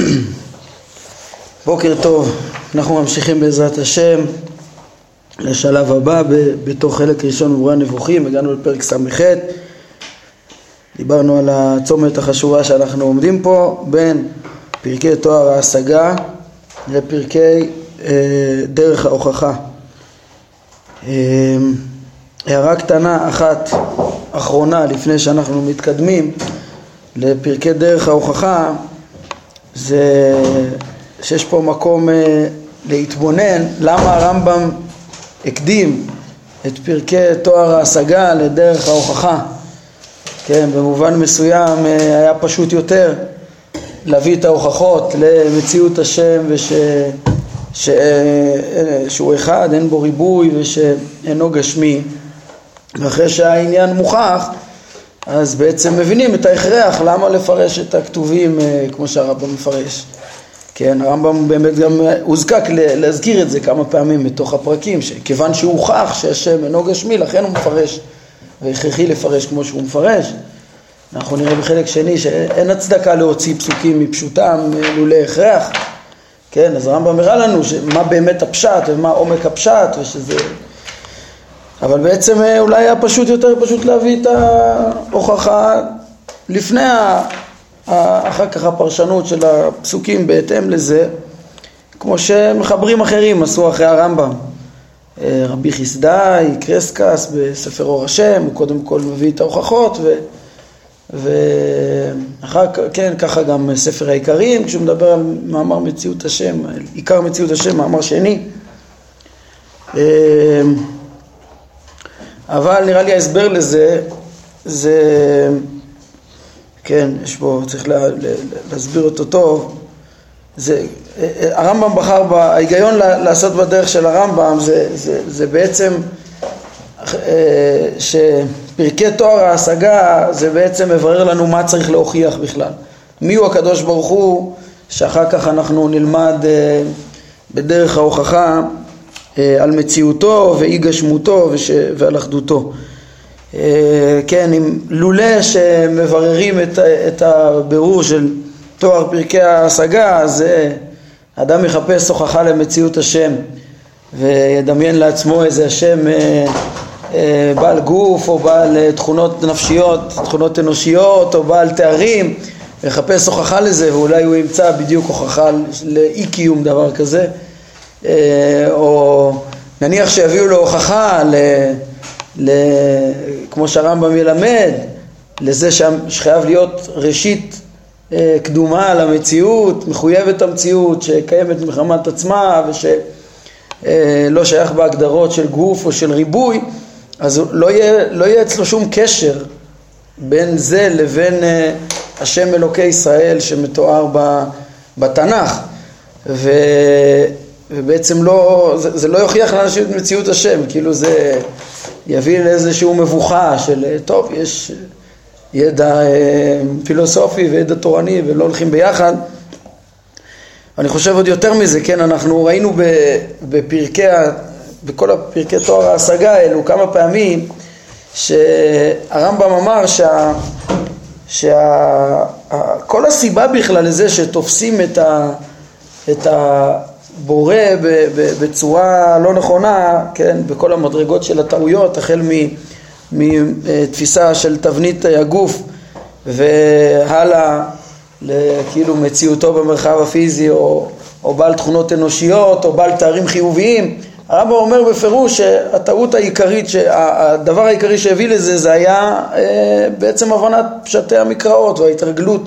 בוקר טוב, אנחנו ממשיכים בעזרת השם לשלב הבא בתוך חלק ראשון במורה הנבוכים, הגענו לפרק ס"ח. דיברנו על הצומת החשובה שאנחנו עומדים פה בין פרקי תואר ההשגה לפרקי אה, דרך ההוכחה. אה, הערה קטנה אחת אחרונה לפני שאנחנו מתקדמים לפרקי דרך ההוכחה זה שיש פה מקום אה, להתבונן למה הרמב"ם הקדים את פרקי תואר ההשגה לדרך ההוכחה. כן, במובן מסוים אה, היה פשוט יותר להביא את ההוכחות למציאות השם וש... ש... אה, שהוא אחד, אין בו ריבוי ושאינו גשמי. ואחרי שהעניין מוכח אז בעצם מבינים את ההכרח למה לפרש את הכתובים אה, כמו שהרמב"ם מפרש. כן, הרמב"ם באמת גם הוזקק להזכיר את זה כמה פעמים בתוך הפרקים, שכיוון שהוא הוכח שהשם אינו גשמי, לכן הוא מפרש, והכרחי לפרש כמו שהוא מפרש. אנחנו נראה בחלק שני שאין הצדקה להוציא פסוקים מפשוטם אה, לולא הכרח. כן, אז הרמב"ם הראה לנו מה באמת הפשט ומה עומק הפשט ושזה אבל בעצם אה, אולי היה פשוט יותר פשוט להביא את ההוכחה לפני, ה... אחר כך הפרשנות של הפסוקים בהתאם לזה, כמו שמחברים אחרים עשו אחרי הרמב"ם. אה, רבי חסדאי, קרסקס בספר אור השם, הוא קודם כל מביא את ההוכחות ו... ואחר כך, כן, ככה גם ספר העיקרים, כשהוא מדבר על מאמר מציאות השם, עיקר מציאות השם, מאמר שני. אה, אבל נראה לי ההסבר לזה זה, כן, יש בו, צריך לה, להסביר אותו טוב, זה, הרמב"ם בחר, ההיגיון לעשות בדרך של הרמב"ם זה, זה, זה בעצם אה, שפרקי תואר ההשגה זה בעצם מברר לנו מה צריך להוכיח בכלל. מי הוא הקדוש ברוך הוא שאחר כך אנחנו נלמד אה, בדרך ההוכחה אה, על מציאותו ואי גשמותו וש... ועל אחדותו. אה, כן, אם לולא שמבררים את, את הבירור של תואר פרקי ההשגה, אז אה, אדם יחפש הוכחה למציאות השם וידמיין לעצמו איזה השם בעל גוף או בעל תכונות נפשיות, תכונות אנושיות או בעל תארים ויחפש הוכחה לזה ואולי הוא ימצא בדיוק הוכחה לאי קיום דבר כזה אה, או נניח שיביאו לו הוכחה, ל, ל, כמו שהרמב"ם ילמד, לזה שחייב להיות ראשית אה, קדומה למציאות, מחויבת המציאות, שקיימת מחמת עצמה ושלא שייך בהגדרות של גוף או של ריבוי, אז לא יהיה, לא יהיה אצלו שום קשר בין זה לבין אה, השם אלוקי ישראל שמתואר בתנ"ך. ו... ובעצם לא, זה, זה לא יוכיח לאנשים את מציאות השם, כאילו זה יביא לאיזשהו מבוכה של טוב, יש ידע אה, פילוסופי וידע תורני ולא הולכים ביחד. אני חושב עוד יותר מזה, כן, אנחנו ראינו בפרקי, בכל הפרקי תואר ההשגה האלו כמה פעמים שהרמב"ם אמר שה, שה, הסיבה בכלל לזה שתופסים את, ה, את, ה, בורא בצורה לא נכונה, כן, בכל המדרגות של הטעויות, החל מתפיסה של תבנית הגוף והלאה לכאילו מציאותו במרחב הפיזי או, או בעל תכונות אנושיות או בעל תארים חיוביים. הרמב"ם אומר בפירוש שהטעות העיקרית, הדבר העיקרי שהביא לזה זה היה אה, בעצם הבנת פשטי המקראות וההתרגלות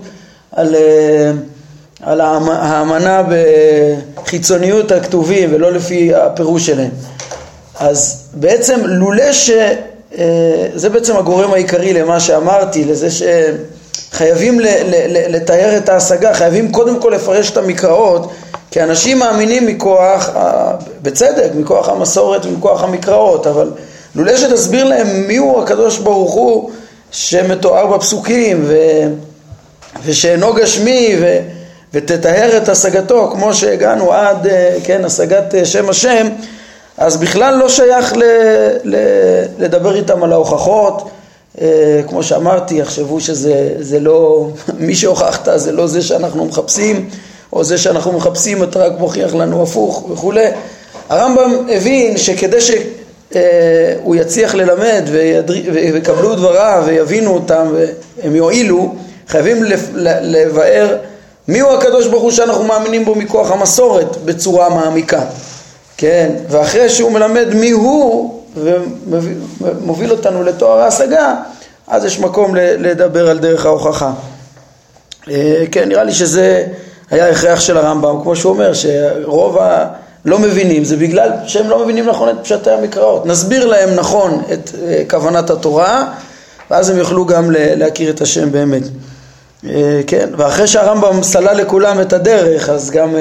על אה, על האמנה בחיצוניות הכתובים ולא לפי הפירוש שלהם. אז בעצם לולא ש... אה, זה בעצם הגורם העיקרי למה שאמרתי, לזה שחייבים לתאר את ההשגה, חייבים קודם כל לפרש את המקראות, כי אנשים מאמינים מכוח, בצדק, מכוח המסורת ומכוח המקראות, אבל לולא שתסביר להם מיהו הקדוש ברוך הוא שמתואר בפסוקים ו... ושאינו גשמי ו... ותטהר את השגתו כמו שהגענו עד, אה, כן, השגת אה, שם השם, אז בכלל לא שייך ל, ל, לדבר איתם על ההוכחות, אה, כמו שאמרתי, יחשבו שזה לא, מי שהוכחת זה לא זה שאנחנו מחפשים, או זה שאנחנו מחפשים אתה רק מוכיח לנו הפוך וכולי. הרמב"ם הבין שכדי שהוא יצליח ללמד ויקבלו דבריו ויבינו אותם והם יועילו, חייבים לבאר מיהו הקדוש ברוך הוא שאנחנו מאמינים בו מכוח המסורת בצורה מעמיקה, כן? ואחרי שהוא מלמד מי הוא ומוביל אותנו לתואר ההשגה, אז יש מקום לדבר על דרך ההוכחה. אה, כן, נראה לי שזה היה הכרח של הרמב"ם, כמו שהוא אומר, שרוב הלא מבינים זה בגלל שהם לא מבינים נכון את פשטי המקראות. נסביר להם נכון את אה, כוונת התורה, ואז הם יוכלו גם להכיר את השם באמת. אה, כן, ואחרי שהרמב"ם סלל לכולם את הדרך, אז גם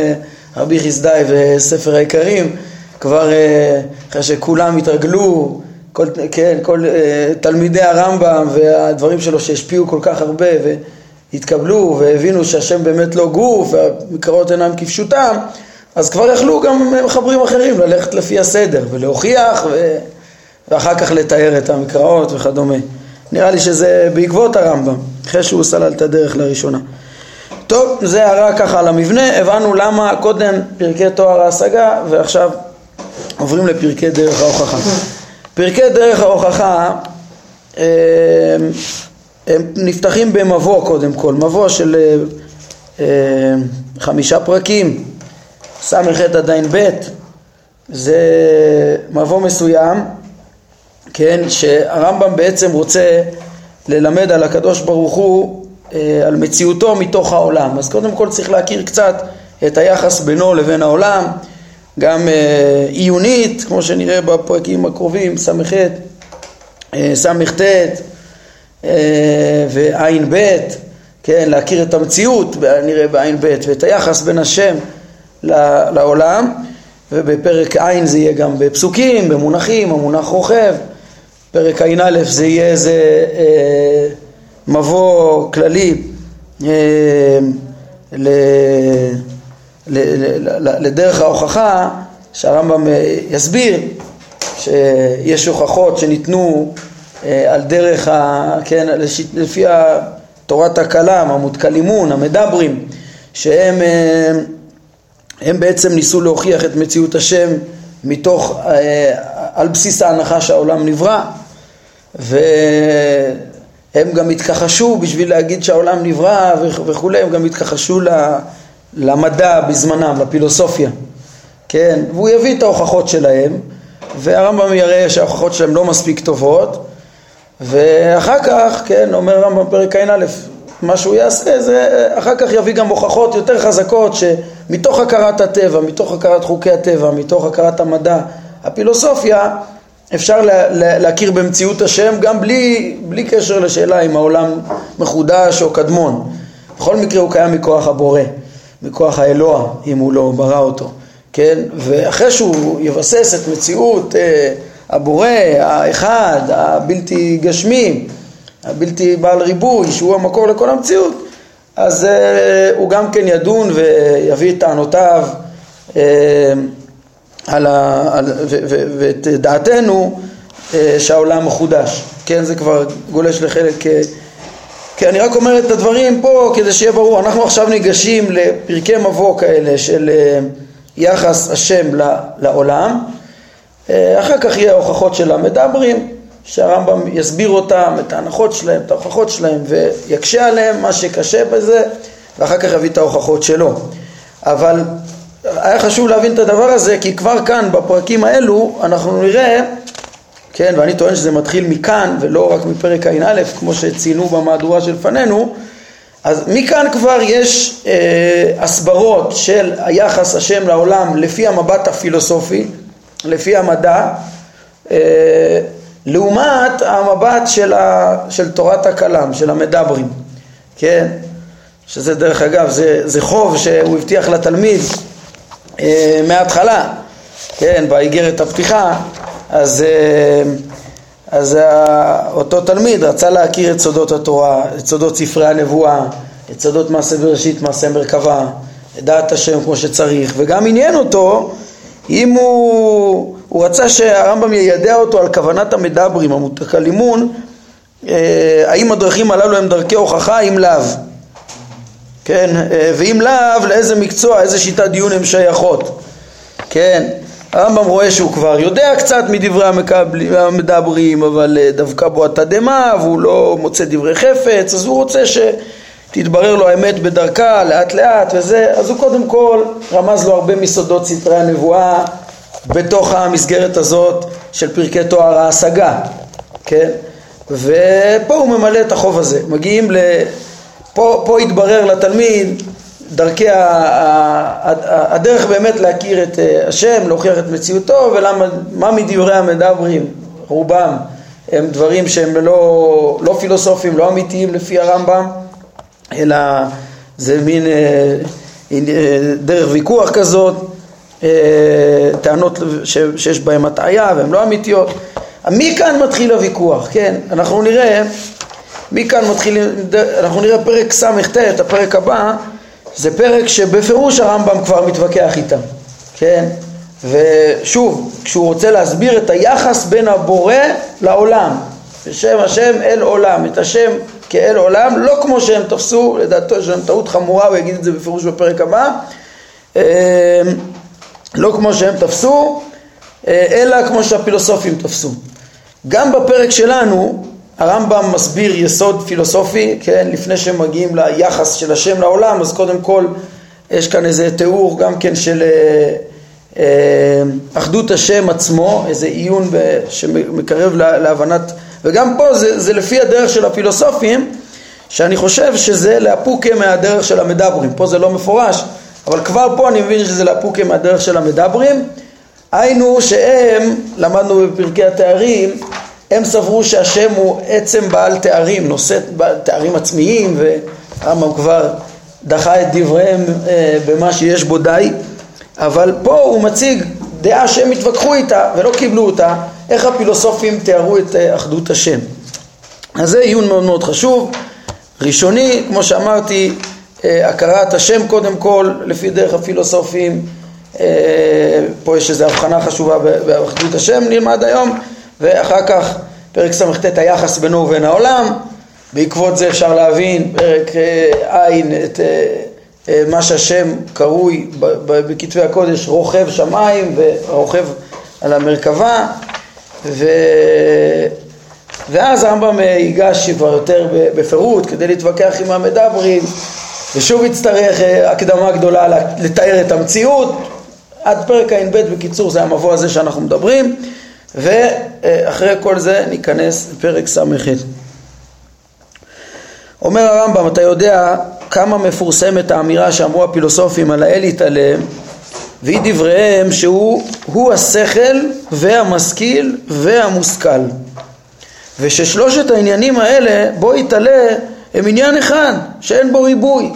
רבי חסדאי וספר העיקרים, כבר אחרי שכולם התרגלו, כל, כן, כל תלמידי הרמב"ם והדברים שלו שהשפיעו כל כך הרבה, התקבלו והבינו שהשם באמת לא גוף והמקראות אינם כפשוטם, אז כבר יכלו גם מחברים אחרים ללכת לפי הסדר ולהוכיח ו... ואחר כך לתאר את המקראות וכדומה. נראה לי שזה בעקבות הרמב"ם, אחרי שהוא סלל את הדרך לראשונה. טוב, זה הערה ככה על המבנה, הבנו למה קודם פרקי תואר ההשגה ועכשיו עוברים לפרקי דרך ההוכחה. פרקי דרך ההוכחה אה, הם נפתחים במבוא קודם כל, מבוא של אה, אה, חמישה פרקים, ס"ח עד ע"ב, זה מבוא מסוים, כן, שהרמב"ם בעצם רוצה ללמד על הקדוש ברוך הוא, אה, על מציאותו מתוך העולם. אז קודם כל צריך להכיר קצת את היחס בינו לבין העולם, גם אה, עיונית, כמו שנראה בפרקים הקרובים, ס"ח, אה, ס"ט, אה, ועין ב', כן, להכיר את המציאות, נראה בעין ב', ואת היחס בין השם לעולם, ובפרק עין זה יהיה גם בפסוקים, במונחים, המונח רוכב, פרק ע"א זה יהיה איזה אה, מבוא כללי אה, ל, ל, ל, לדרך ההוכחה שהרמב"ם אה, יסביר שיש הוכחות שניתנו אה, על דרך, ה, כן, לפי תורת הכלם, המותקלימון, המדברים, שהם אה, הם בעצם ניסו להוכיח את מציאות השם מתוך, אה, על בסיס ההנחה שהעולם נברא והם גם התכחשו בשביל להגיד שהעולם נברא וכולי, הם גם התכחשו למדע בזמנם, לפילוסופיה, כן, והוא יביא את ההוכחות שלהם והרמב"ם יראה שההוכחות שלהם לא מספיק טובות ואחר כך, כן, אומר רמב"ם פרק ע"א, מה שהוא יעשה זה אחר כך יביא גם הוכחות יותר חזקות שמתוך הכרת הטבע, מתוך הכרת חוקי הטבע, מתוך הכרת המדע, הפילוסופיה, אפשר לה, לה, להכיר במציאות השם גם בלי, בלי קשר לשאלה אם העולם מחודש או קדמון. בכל מקרה הוא קיים מכוח הבורא, מכוח האלוה, אם הוא לא ברא אותו, כן? ואחרי שהוא יבסס את מציאות אה, הבורא, האחד, הבלתי גשמי, הבלתי בעל ריבוי, שהוא המקור לכל המציאות, אז uh, הוא גם כן ידון ויביא את טענותיו uh, על ה, על, ו, ו, ואת דעתנו uh, שהעולם מחודש. כן, זה כבר גולש לחלק... Uh, כי אני רק אומר את הדברים פה כדי שיהיה ברור, אנחנו עכשיו ניגשים לפרקי מבוא כאלה של uh, יחס השם לעולם אה, אחר כך יהיה הוכחות של המדברים, שהרמב"ם יסביר אותם, את ההנחות שלהם, את ההוכחות שלהם, ויקשה עליהם מה שקשה בזה, ואחר כך יביא את ההוכחות שלו. אבל היה חשוב להבין את הדבר הזה, כי כבר כאן, בפרקים האלו, אנחנו נראה, כן, ואני טוען שזה מתחיל מכאן, ולא רק מפרק ע"א, כמו שציינו במהדורה שלפנינו, אז מכאן כבר יש אה, הסברות של היחס השם לעולם לפי המבט הפילוסופי, לפי המדע, אה, לעומת המבט של, ה, של תורת הכלם, של המדברים, כן? שזה דרך אגב, זה, זה חוב שהוא הבטיח לתלמיד אה, מההתחלה, כן, באיגרת הפתיחה, אז, אה, אז אותו תלמיד רצה להכיר את סודות התורה, את סודות ספרי הנבואה, את סודות מעשה בראשית, מעשה מרכבה, את דעת השם כמו שצריך, וגם עניין אותו אם הוא, הוא רצה שהרמב"ם יידע אותו על כוונת המדברים, המותקלימון, אה, האם הדרכים הללו הם דרכי הוכחה, אם לאו. כן, ואם לאו, לאיזה מקצוע, איזה שיטת דיון הן שייכות, כן, הרמב"ם רואה שהוא כבר יודע קצת מדברי המדברים, אבל דווקא בו התדהמה והוא לא מוצא דברי חפץ, אז הוא רוצה שתתברר לו האמת בדרכה, לאט לאט וזה, אז הוא קודם כל רמז לו הרבה מסודות סתרי הנבואה בתוך המסגרת הזאת של פרקי תואר ההשגה, כן? ופה הוא ממלא את החוב הזה. מגיעים ל... פה, פה התברר לתלמיד דרכי ה... הדרך באמת להכיר את אה, השם, להוכיח את מציאותו ולמה, מה מדברי המדברים, רובם הם דברים שהם לא, לא פילוסופיים, לא אמיתיים לפי הרמב"ם, אלא זה מין אה, אה, דרך ויכוח כזאת, טענות שיש בהן הטעיה והן לא אמיתיות. מכאן מתחיל הוויכוח, כן? אנחנו נראה, מכאן מתחיל, אנחנו נראה פרק ס"ט, הפרק הבא, זה פרק שבפירוש הרמב"ם כבר מתווכח איתם, כן? ושוב, כשהוא רוצה להסביר את היחס בין הבורא לעולם, בשם השם אל עולם, את השם כאל עולם, לא כמו שהם תפסו, לדעתו יש להם טעות חמורה, הוא יגיד את זה בפירוש בפרק הבא, אמ, לא כמו שהם תפסו, אה, אלא כמו שהפילוסופים תפסו. גם בפרק שלנו הרמב"ם מסביר יסוד פילוסופי, כן, לפני שמגיעים ליחס של השם לעולם, אז קודם כל יש כאן איזה תיאור גם כן של אה, אה, אחדות השם עצמו, איזה עיון שמקרב להבנת, וגם פה זה, זה לפי הדרך של הפילוסופים, שאני חושב שזה לאפוקה מהדרך של המדברים, פה זה לא מפורש, אבל כבר פה אני מבין שזה לאפוקה מהדרך של המדברים, היינו שהם, למדנו בפרקי התארים, הם סברו שהשם הוא עצם בעל תארים, נושא תארים עצמיים, והרמב"ם כבר דחה את דבריהם אה, במה שיש בו די, אבל פה הוא מציג דעה שהם התווכחו איתה ולא קיבלו אותה, איך הפילוסופים תיארו את אה, אחדות השם. אז זה עיון מאוד מאוד חשוב. ראשוני, כמו שאמרתי, אה, הכרת השם קודם כל, לפי דרך הפילוסופים, פה יש איזו הבחנה חשובה באחדות השם, נלמד היום, ואחר כך פרק ס"ט היחס בינו ובין העולם, בעקבות זה אפשר להבין פרק ע' את אה, אה, מה שהשם קרוי בכתבי הקודש רוכב שמיים ורוכב על המרכבה. ו... ואז הרמב"ם ייגש כבר יותר בפירוט כדי להתווכח עם המדברים ושוב יצטרך אה, הקדמה גדולה לתאר את המציאות. עד פרק ע"ב בקיצור זה המבוא הזה שאנחנו מדברים ואחרי כל זה ניכנס לפרק ס"ח. אומר הרמב"ם, אתה יודע כמה מפורסמת האמירה שאמרו הפילוסופים על האל יתעלם והיא דבריהם שהוא השכל והמשכיל והמושכל. וששלושת העניינים האלה בו יתעלה הם עניין אחד שאין בו ריבוי.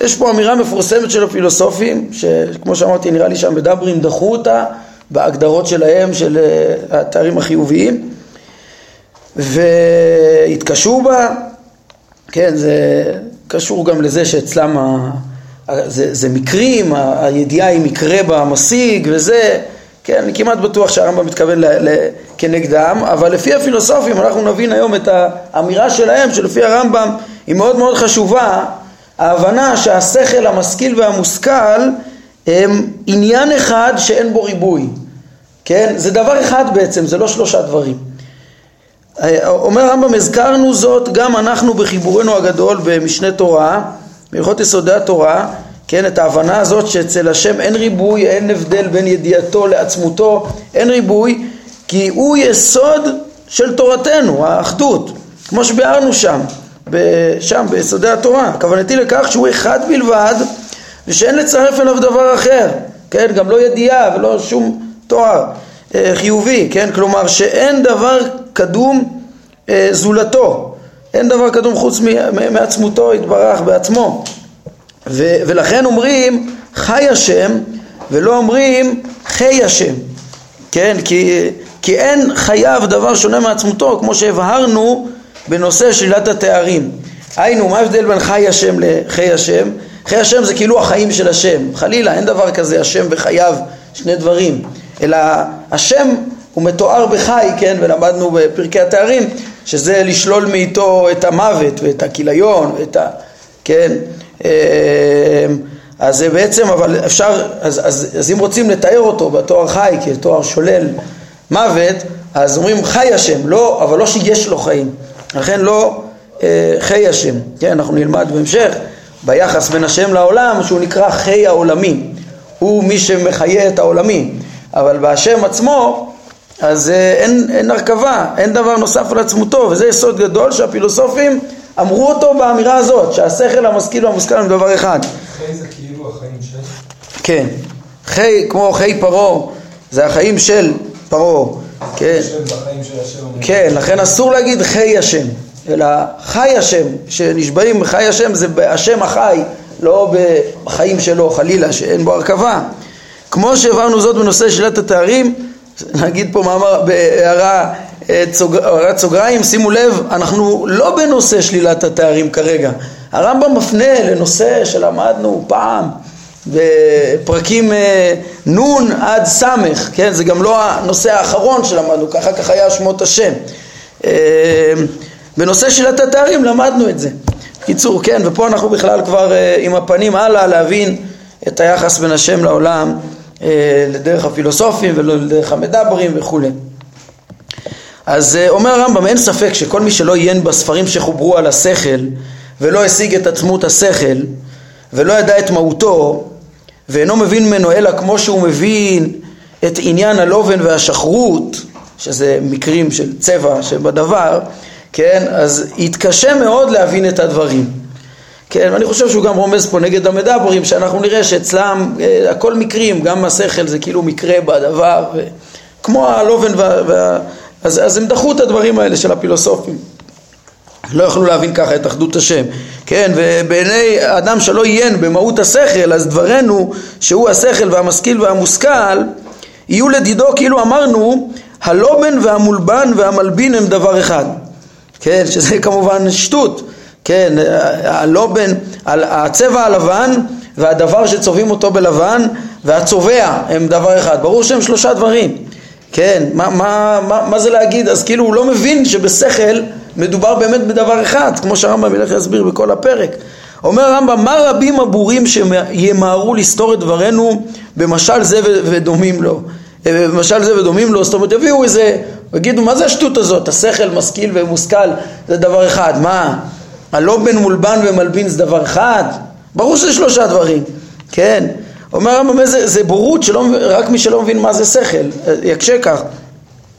יש פה אמירה מפורסמת של הפילוסופים שכמו שאמרתי נראה לי שהמדברים דחו אותה בהגדרות שלהם של אה, התארים החיוביים והתקשו בה, כן, זה קשור גם לזה שאצלם ה... זה, זה מקרים, הידיעה היא מקרה במשיג וזה, כן, אני כמעט בטוח שהרמב"ם מתכוון ל, ל, כנגדם, אבל לפי הפילוסופים אנחנו נבין היום את האמירה שלהם שלפי הרמב"ם היא מאוד מאוד חשובה, ההבנה שהשכל המשכיל והמושכל הם עניין אחד שאין בו ריבוי. כן? זה דבר אחד בעצם, זה לא שלושה דברים. אומר הרמב"ם, הזכרנו זאת גם אנחנו בחיבורנו הגדול במשנה תורה, בהלכות יסודי התורה, כן, את ההבנה הזאת שאצל השם אין ריבוי, אין הבדל בין ידיעתו לעצמותו, אין ריבוי, כי הוא יסוד של תורתנו, האחדות, כמו שביארנו שם, שם ביסודי התורה. כוונתי לכך שהוא אחד בלבד ושאין לצרף אליו דבר אחר, כן, גם לא ידיעה ולא שום תואר אה, חיובי, כן? כלומר שאין דבר קדום אה, זולתו, אין דבר קדום חוץ מעצמותו יתברך בעצמו ו- ולכן אומרים חי השם ולא אומרים חי השם, כן? כי, כי אין חייב דבר שונה מעצמותו כמו שהבהרנו בנושא שלילת התארים. היינו, מה ההבדל בין חי השם לחי השם? חי השם זה כאילו החיים של השם, חלילה, אין דבר כזה השם וחייו, שני דברים. אלא השם הוא מתואר בחי, כן, ולמדנו בפרקי התארים, שזה לשלול מאיתו את המוות ואת הכיליון ואת ה... כן, אז זה בעצם, אבל אפשר, אז, אז, אז אם רוצים לתאר אותו בתואר חי כתואר שולל מוות, אז אומרים חי השם, לא, אבל לא שיש לו חיים, לכן לא אה, חי השם, כן, אנחנו נלמד בהמשך. ביחס בין השם לעולם שהוא נקרא חי העולמי, הוא מי שמחיה את העולמי, אבל בהשם עצמו אז אה, אין, אין הרכבה, אין דבר נוסף על עצמותו, וזה יסוד גדול שהפילוסופים אמרו אותו באמירה הזאת, שהשכל המשכיל והמושכל הם דבר אחד. חי זה כאילו החיים של? כן, חי כמו חי פרעה, זה החיים של פרעה, כן, כן, לכן אסור להגיד חי השם, אלא חי השם, שנשבעים בחי השם זה בהשם החי, לא בחיים שלו חלילה, שאין בו הרכבה. כמו שהעברנו זאת בנושא שלילת התארים, נגיד פה מאמר בהערה הערת סוגריים, שימו לב, אנחנו לא בנושא שלילת התארים כרגע. הרמב"ם מפנה לנושא שלמדנו פעם בפרקים אה, נ' עד ס', כן? זה גם לא הנושא האחרון שלמדנו, ככה ככה היה שמות השם. אה, בנושא שלילת התארים למדנו את זה. קיצור, כן, ופה אנחנו בכלל כבר אה, עם הפנים הלאה להבין את היחס בין השם לעולם לדרך הפילוסופים ולא לדרך המדברים וכולי. אז אה, אומר הרמב"ם, אין ספק שכל מי שלא עיין בספרים שחוברו על השכל ולא השיג את עצמות השכל ולא ידע את מהותו ואינו מבין ממנו אלא כמו שהוא מבין את עניין הלובן והשחרות, שזה מקרים של צבע שבדבר, כן, אז יתקשה מאוד להבין את הדברים. כן, ואני חושב שהוא גם רומז פה נגד המדברים, שאנחנו נראה שאצלם אה, הכל מקרים, גם השכל זה כאילו מקרה בדבר, ו... כמו הלובן וה... וה... אז, אז הם דחו את הדברים האלה של הפילוסופים. לא יכלו להבין ככה את אחדות השם, כן, ובעיני אדם שלא עיין במהות השכל, אז דברנו שהוא השכל והמשכיל והמושכל, יהיו לדידו כאילו אמרנו, הלובן והמולבן והמלבין הם דבר אחד, כן, שזה כמובן שטות, כן, הלובן, הצבע הלבן והדבר שצובעים אותו בלבן והצובע הם דבר אחד, ברור שהם שלושה דברים, כן, מה, מה, מה, מה זה להגיד? אז כאילו הוא לא מבין שבשכל מדובר באמת בדבר אחד, כמו שהרמב"ם ילך להסביר בכל הפרק. אומר הרמב"ם, מה רבים הבורים שימהרו לסתור את דברנו במשל זה ודומים לו? אה, במשל זה ודומים לו, זאת אומרת יביאו איזה, יגידו מה זה השטות הזאת, השכל משכיל ומושכל זה דבר אחד, מה? הלא בן מולבן ומלבין זה דבר אחד? ברור שזה שלושה דברים, כן? אומר הרמב"ם זה, זה בורות שלא, רק מי שלא מבין מה זה שכל, יקשה כך,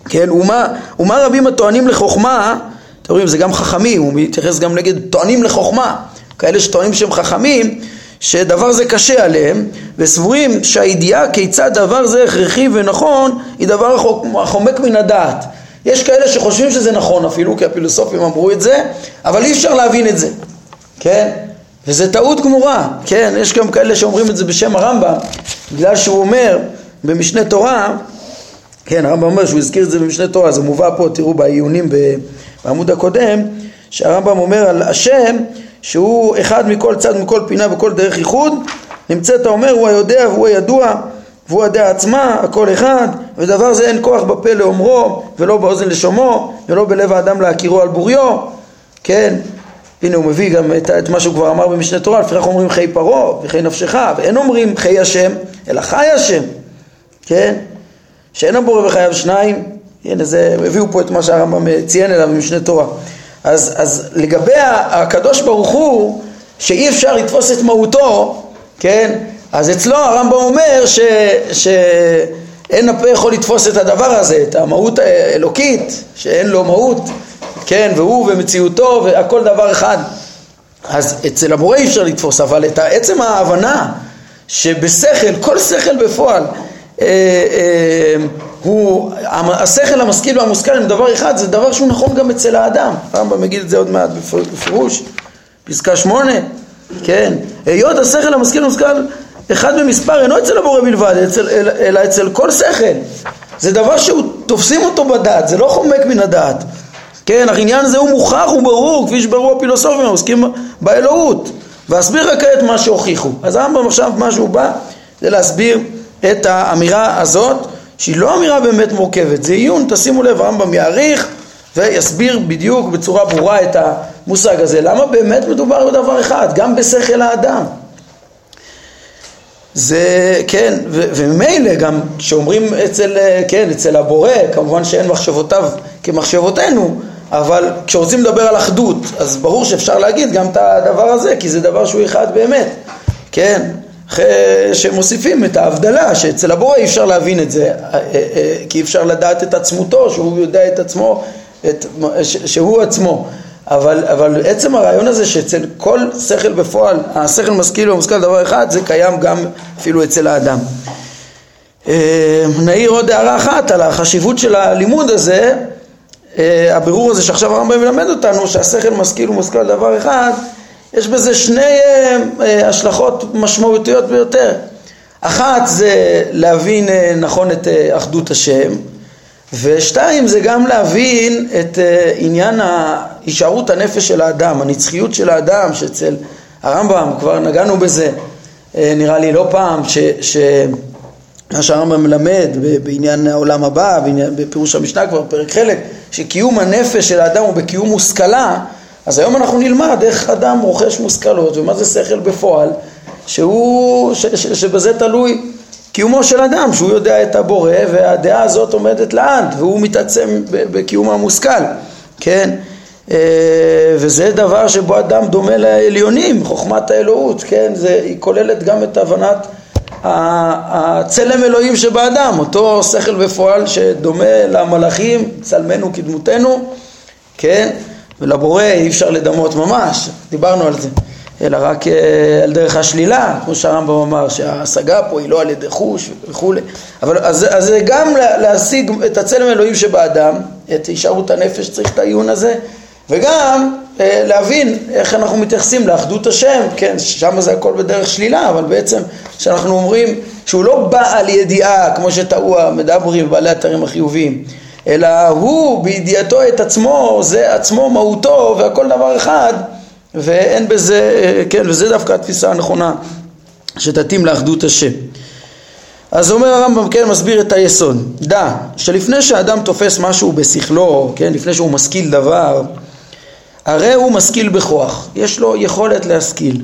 כן, ומה, ומה רבים הטוענים לחוכמה, אתם רואים זה גם חכמים, הוא מתייחס גם נגד טוענים לחוכמה, כאלה שטוענים שהם חכמים, שדבר זה קשה עליהם, וסבורים שהידיעה כיצד דבר זה הכרחי ונכון, היא דבר החומק מן הדעת. יש כאלה שחושבים שזה נכון אפילו, כי הפילוסופים אמרו את זה, אבל אי אפשר להבין את זה, כן? וזה טעות גמורה, כן, יש גם כאלה שאומרים את זה בשם הרמב"ם, בגלל שהוא אומר במשנה תורה, כן, הרמב"ם אומר שהוא הזכיר את זה במשנה תורה, זה מובא פה, תראו בעיונים בעמוד הקודם, שהרמב"ם אומר על השם שהוא אחד מכל צד, מכל פינה וכל דרך ייחוד, נמצאת האומר הוא היודע והוא הידוע והוא הדעה עצמה, הכל אחד, ודבר זה אין כוח בפה לאומרו ולא באוזן לשומעו ולא בלב האדם להכירו על בוריו, כן, הנה הוא מביא גם את, את מה שהוא כבר אמר במשנה תורה, לפיכך אומרים חיי פרעה וחיי נפשך, ואין אומרים חיי השם, אלא חי השם, כן? שאין הבורא בחייו שניים, הנה זה, הביאו פה את מה שהרמב"ם ציין אליו במשנה תורה. אז, אז לגבי הקדוש ברוך הוא, שאי אפשר לתפוס את מהותו, כן? אז אצלו הרמב"ם אומר ש, שאין הפה יכול לתפוס את הדבר הזה, את המהות האלוקית, שאין לו מהות, כן, והוא ומציאותו והכל דבר אחד. אז אצל המורה אי אפשר לתפוס, אבל את עצם ההבנה שבשכל, כל שכל בפועל, אה, אה, הוא, השכל המשכיל והמושכל הם דבר אחד, זה דבר שהוא נכון גם אצל האדם. הרמב"ם יגיד את זה עוד מעט בפירוש, פסקה שמונה, כן, היות השכל המשכיל והמושכל אחד במספר אינו אצל הבורא בלבד, אצל, אלא אצל כל שכל. זה דבר שהוא, תופסים אותו בדעת, זה לא חומק מן הדעת. כן, העניין הזה הוא מוכח וברור, כפי שברור הפילוסופים, עוסקים באלוהות. ואסביר רק כעת מה שהוכיחו. אז הרמב"ם עכשיו, מה שהוא בא, זה להסביר את האמירה הזאת, שהיא לא אמירה באמת מורכבת, זה עיון, תשימו לב, הרמב"ם יעריך ויסביר בדיוק בצורה ברורה את המושג הזה? למה באמת מדובר בדבר אחד, גם בשכל האדם? זה, כן, וממילא גם כשאומרים אצל, כן, אצל הבורא, כמובן שאין מחשבותיו כמחשבותינו, אבל כשרוצים לדבר על אחדות, אז ברור שאפשר להגיד גם את הדבר הזה, כי זה דבר שהוא אחד באמת, כן, אחרי שמוסיפים את ההבדלה, שאצל הבורא אי אפשר להבין את זה, אה, אה, כי אי אפשר לדעת את עצמותו, שהוא יודע את עצמו, את, שהוא עצמו. אבל, אבל עצם הרעיון הזה שאצל כל שכל בפועל, השכל משכיל ומושכל דבר אחד, זה קיים גם אפילו אצל האדם. אה, נעיר עוד הערה אחת על החשיבות של הלימוד הזה, אה, הבירור הזה שעכשיו הרמב"ם מלמד אותנו, שהשכל משכיל ומושכל דבר אחד, יש בזה שני אה, השלכות משמעותיות ביותר. אחת זה להבין נכון את אחדות השם, ושתיים זה גם להבין את עניין הישארות הנפש של האדם, הנצחיות של האדם, שאצל הרמב"ם, כבר נגענו בזה נראה לי לא פעם, ש, ש, מה שהרמב"ם מלמד בעניין העולם הבא, בעניין, בפירוש המשנה כבר, פרק חלק, שקיום הנפש של האדם הוא בקיום מושכלה, אז היום אנחנו נלמד איך אדם רוכש מושכלות ומה זה שכל בפועל, שהוא, ש, ש, שבזה תלוי קיומו של אדם, שהוא יודע את הבורא והדעה הזאת עומדת לעד והוא מתעצם בקיום המושכל, כן? אה, וזה דבר שבו אדם דומה לעליונים, חוכמת האלוהות, כן? זה, היא כוללת גם את הבנת הצלם אלוהים שבאדם, אותו שכל בפועל שדומה למלאכים, צלמנו כדמותנו, כן? ולבורא אי אפשר לדמות ממש, דיברנו על זה, אלא רק אה, על דרך השלילה, כמו שהרמב"ם אמר, שההשגה פה היא לא על ידי חוש וכולי, אבל אז, אז זה גם להשיג את הצלם אלוהים שבאדם, את הישארות הנפש, צריך את העיון הזה, וגם אה, להבין איך אנחנו מתייחסים לאחדות השם, כן, שם זה הכל בדרך שלילה, אבל בעצם כשאנחנו אומרים שהוא לא בא על ידיעה כמו שטעו המדברים בעלי התרים החיוביים, אלא הוא בידיעתו את עצמו, זה עצמו מהותו והכל דבר אחד ואין בזה, אה, כן, וזה דווקא התפיסה הנכונה שתתאים לאחדות השם. אז אומר הרמב"ם, כן, מסביר את היסוד. דע, שלפני שאדם תופס משהו בשכלו, כן, לפני שהוא משכיל דבר, הרי הוא משכיל בכוח, יש לו יכולת להשכיל.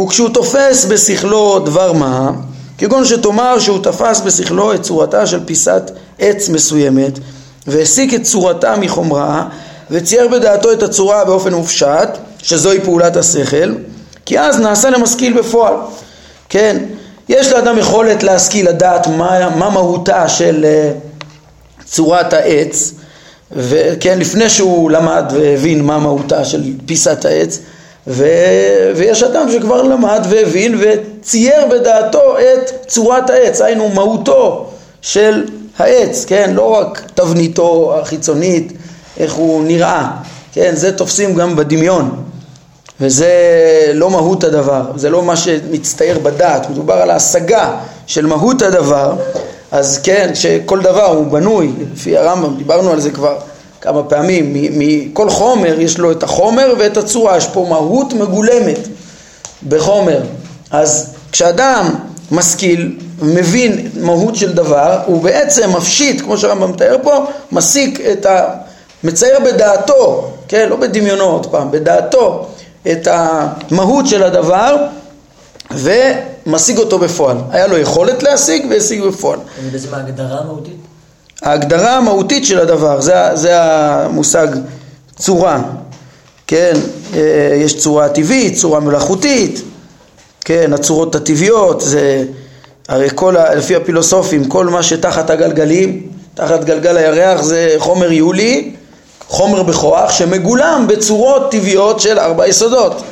וכשהוא תופס בשכלו דבר מה, כגון שתאמר שהוא תפס בשכלו את צורתה של פיסת עץ מסוימת והסיק את צורתה מחומרה וצייר בדעתו את הצורה באופן מופשט, שזוהי פעולת השכל, כי אז נעשה למשכיל בפועל. כן, יש לאדם יכולת להשכיל, לדעת מה, מה מהותה של uh, צורת העץ, וכן, לפני שהוא למד והבין מה מהותה של פיסת העץ, ו... ויש אדם שכבר למד והבין וצייר בדעתו את צורת העץ, היינו מהותו של העץ, כן, לא רק תבניתו החיצונית, איך הוא נראה, כן, זה תופסים גם בדמיון, וזה לא מהות הדבר, זה לא מה שמצטייר בדעת, מדובר על ההשגה של מהות הדבר, אז כן, שכל דבר הוא בנוי, לפי הרמב"ם, דיברנו על זה כבר כמה פעמים, מכל חומר יש לו את החומר ואת הצורה, יש פה מהות מגולמת בחומר. אז כשאדם משכיל, מבין מהות של דבר, הוא בעצם מפשיט, כמו שהרמב"ם מתאר פה, מסיק את ה... מצייר בדעתו, כן, לא בדמיונו עוד פעם, בדעתו את המהות של הדבר ומשיג אותו בפועל. היה לו יכולת להשיג והשיג בפועל. זה בעצם ההגדרה המהותית? ההגדרה המהותית של הדבר, זה, זה המושג צורה, כן, אה, יש צורה טבעית, צורה מלאכותית, כן, הצורות הטבעיות, זה הרי כל, לפי הפילוסופים, כל מה שתחת הגלגלים, תחת גלגל הירח זה חומר יולי, חומר בכוח, שמגולם בצורות טבעיות של ארבע יסודות,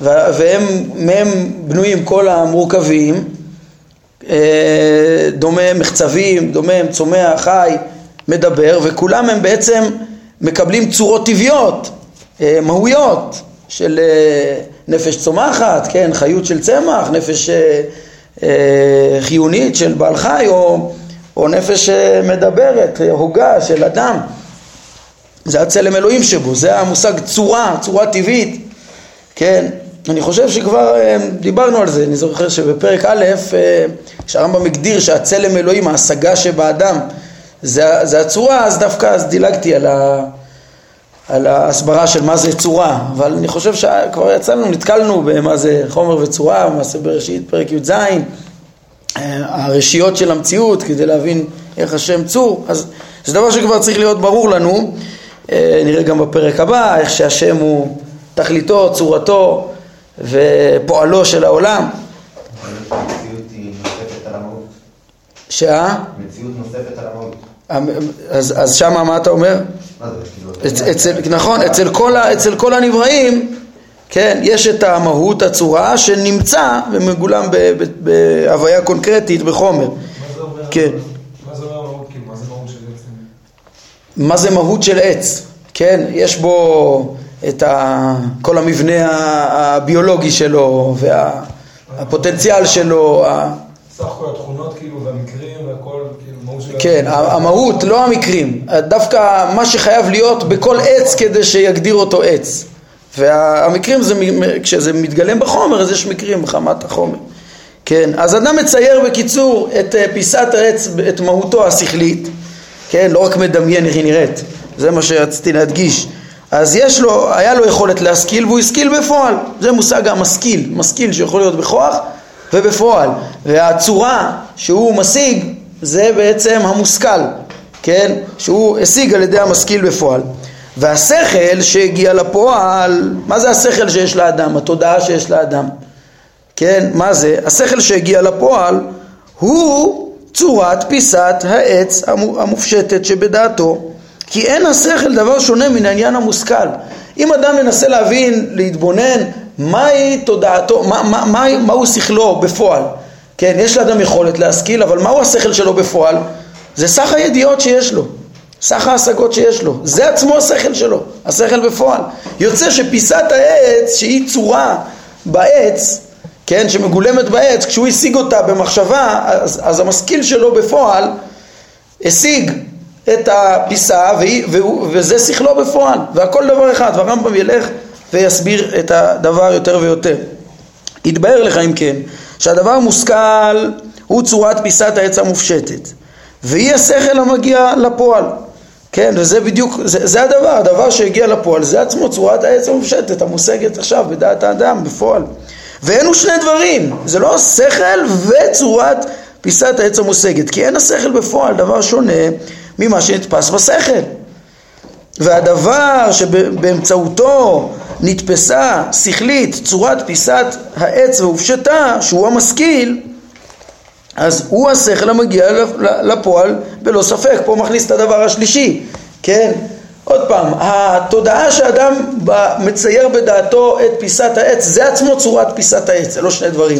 והם מהם בנויים כל המורכבים, אה, דומה מחצבים, דומה צומח, חי, מדבר, וכולם הם בעצם מקבלים צורות טבעיות, אה, מהויות של אה, נפש צומחת, כן, חיות של צמח, נפש חיונית של בעל חי, או, או נפש מדברת, הוגה של אדם. זה הצלם אלוהים שבו, זה המושג צורה, צורה טבעית, כן, אני חושב שכבר אה, דיברנו על זה, אני זוכר שבפרק א', אה, כשהרמב"ם הגדיר שהצלם אלוהים, ההשגה שבאדם, זה, זה הצורה, אז דווקא אז דילגתי על, ה, על ההסברה של מה זה צורה, אבל אני חושב שכבר יצאנו, נתקלנו במה זה חומר וצורה, מעשה בראשית, פרק י"ז, אה, הרשיות של המציאות כדי להבין איך השם צור, אז זה דבר שכבר צריך להיות ברור לנו, נראה גם בפרק הבא, איך שהשם הוא תכליתו, צורתו ופועלו של העולם. שה? מציאות נוספת על המהות. אז, אז שמה מה אתה אומר? כאילו... אצל, נכון, אצל כל, ה- אצל כל הנבראים, כן, יש את המהות, הצורה, שנמצא ומגולם בהוויה קונקרטית, בחומר. מה זה אומר? כן. מה זה אומר מהות? כאילו, מה זה מהות של עצם? מה זה מהות של עץ? כן, יש בו את ה, כל המבנה הביולוגי שלו והפוטנציאל שלו, ה- סך כל התכונות כאילו והמקרים והכל, כאילו, מהות של... כן, המהות, לא המקרים, דווקא מה שחייב להיות בכל עץ כדי שיגדיר אותו עץ. והמקרים זה, כשזה מתגלם בחומר, אז יש מקרים מחמת החומר. כן, אז אדם מצייר בקיצור את אה, פיסת העץ, את מהותו השכלית, כן, לא רק מדמיין איך היא נראית, זה מה שרציתי להדגיש. אז יש לו, היה לו יכולת להשכיל והוא השכיל בפועל, זה מושג המשכיל, משכיל שיכול להיות בכוח ובפועל, והצורה שהוא משיג זה בעצם המושכל, כן, שהוא השיג על ידי המשכיל בפועל. והשכל שהגיע לפועל, מה זה השכל שיש לאדם? התודעה שיש לאדם. כן, מה זה? השכל שהגיע לפועל הוא צורת פיסת העץ המו- המופשטת שבדעתו. כי אין השכל דבר שונה מן העניין המושכל. אם אדם מנסה להבין, להתבונן מהי תודעתו, מה, מה, מה, מהו שכלו בפועל? כן, יש לאדם יכולת להשכיל אבל מהו השכל שלו בפועל? זה סך הידיעות שיש לו. סך ההשגות שיש לו, זה עצמו השכל שלו, השכל בפועל. יוצא שפיסת העץ שהיא צורה בעץ, כן, שמגולמת בעץ, כשהוא השיג אותה במחשבה, אז, אז המשכיל שלו בפועל השיג את הפיסה והיא, והוא, וזה שכלו בפועל, והכל דבר אחד, והרמב"ם ילך ויסביר את הדבר יותר ויותר. יתבהר לך אם כן, שהדבר המושכל הוא צורת פיסת העץ המופשטת, והיא השכל המגיע לפועל. כן, וזה בדיוק, זה, זה הדבר, הדבר שהגיע לפועל, זה עצמו צורת העץ המופשטת, המושגת עכשיו בדעת האדם, בפועל. ואלו שני דברים, זה לא שכל וצורת פיסת העץ המושגת, כי אין השכל בפועל דבר שונה ממה שנתפס בשכל. והדבר שבאמצעותו נתפסה שכלית צורת פיסת העץ והופשטה, שהוא המשכיל, אז הוא השכל המגיע לפועל בלא ספק, פה מכניס את הדבר השלישי, כן? עוד פעם, התודעה שאדם מצייר בדעתו את פיסת העץ, זה עצמו צורת פיסת העץ, זה לא שני דברים.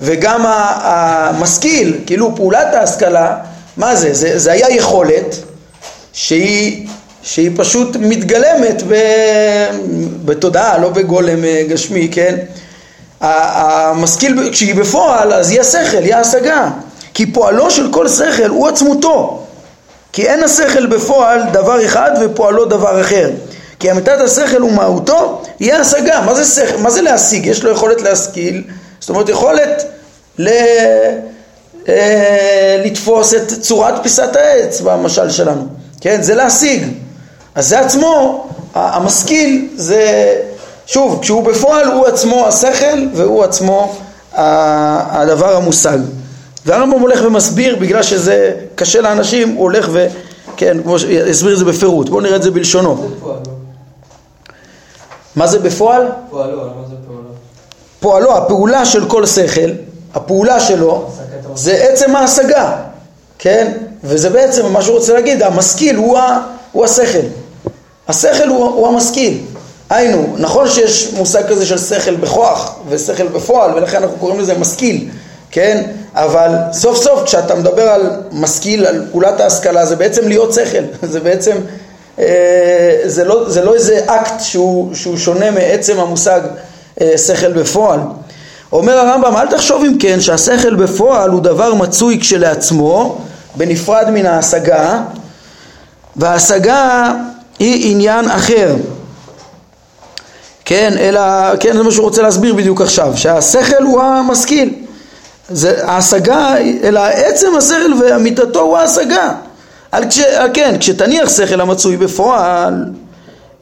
וגם המשכיל, כאילו פעולת ההשכלה, מה זה? זה, זה היה יכולת שהיא, שהיא פשוט מתגלמת ב, בתודעה, לא בגולם אה, גשמי, כן? המשכיל, כשהיא בפועל, אז היא השכל, היא ההשגה. כי פועלו של כל שכל הוא עצמותו. כי אין השכל בפועל דבר אחד ופועלו דבר אחר. כי אמיתת השכל ומהותו היא ההשגה. מה זה שכל? מה זה להשיג? יש לו יכולת להשכיל, זאת אומרת יכולת ל... אה, לתפוס את צורת פיסת העץ במשל שלנו. כן? זה להשיג. אז זה עצמו, המשכיל זה שוב, כשהוא בפועל הוא עצמו השכל והוא עצמו הדבר המושג. והרמב"ם הולך ומסביר, בגלל שזה קשה לאנשים, הוא הולך ו... כן, כמו שהסביר את זה בפירוט. בואו נראה את זה בלשונו. מה זה בפועל? פועלו, מה זה פעולו? פועלו, הפעולה של כל שכל, הפעולה שלו, זה עצם ההשגה, כן? וזה בעצם מה שהוא רוצה להגיד, המשכיל הוא, ה... הוא השכל. השכל הוא, הוא המשכיל. היינו, נכון שיש מושג כזה של שכל בכוח ושכל בפועל ולכן אנחנו קוראים לזה משכיל, כן? אבל סוף סוף כשאתה מדבר על משכיל, על פעולת ההשכלה, זה בעצם להיות שכל, זה בעצם, אה, זה, לא, זה לא איזה אקט שהוא, שהוא שונה מעצם המושג אה, שכל בפועל. אומר הרמב"ם, אל תחשוב אם כן שהשכל בפועל הוא דבר מצוי כשלעצמו, בנפרד מן ההשגה, וההשגה היא עניין אחר. כן, אלא, כן, זה מה שהוא רוצה להסביר בדיוק עכשיו, שהשכל הוא המשכיל. זה ההשגה, אלא עצם השכל ואמיתתו הוא ההשגה. על כש, כן, כשתניח שכל המצוי בפועל,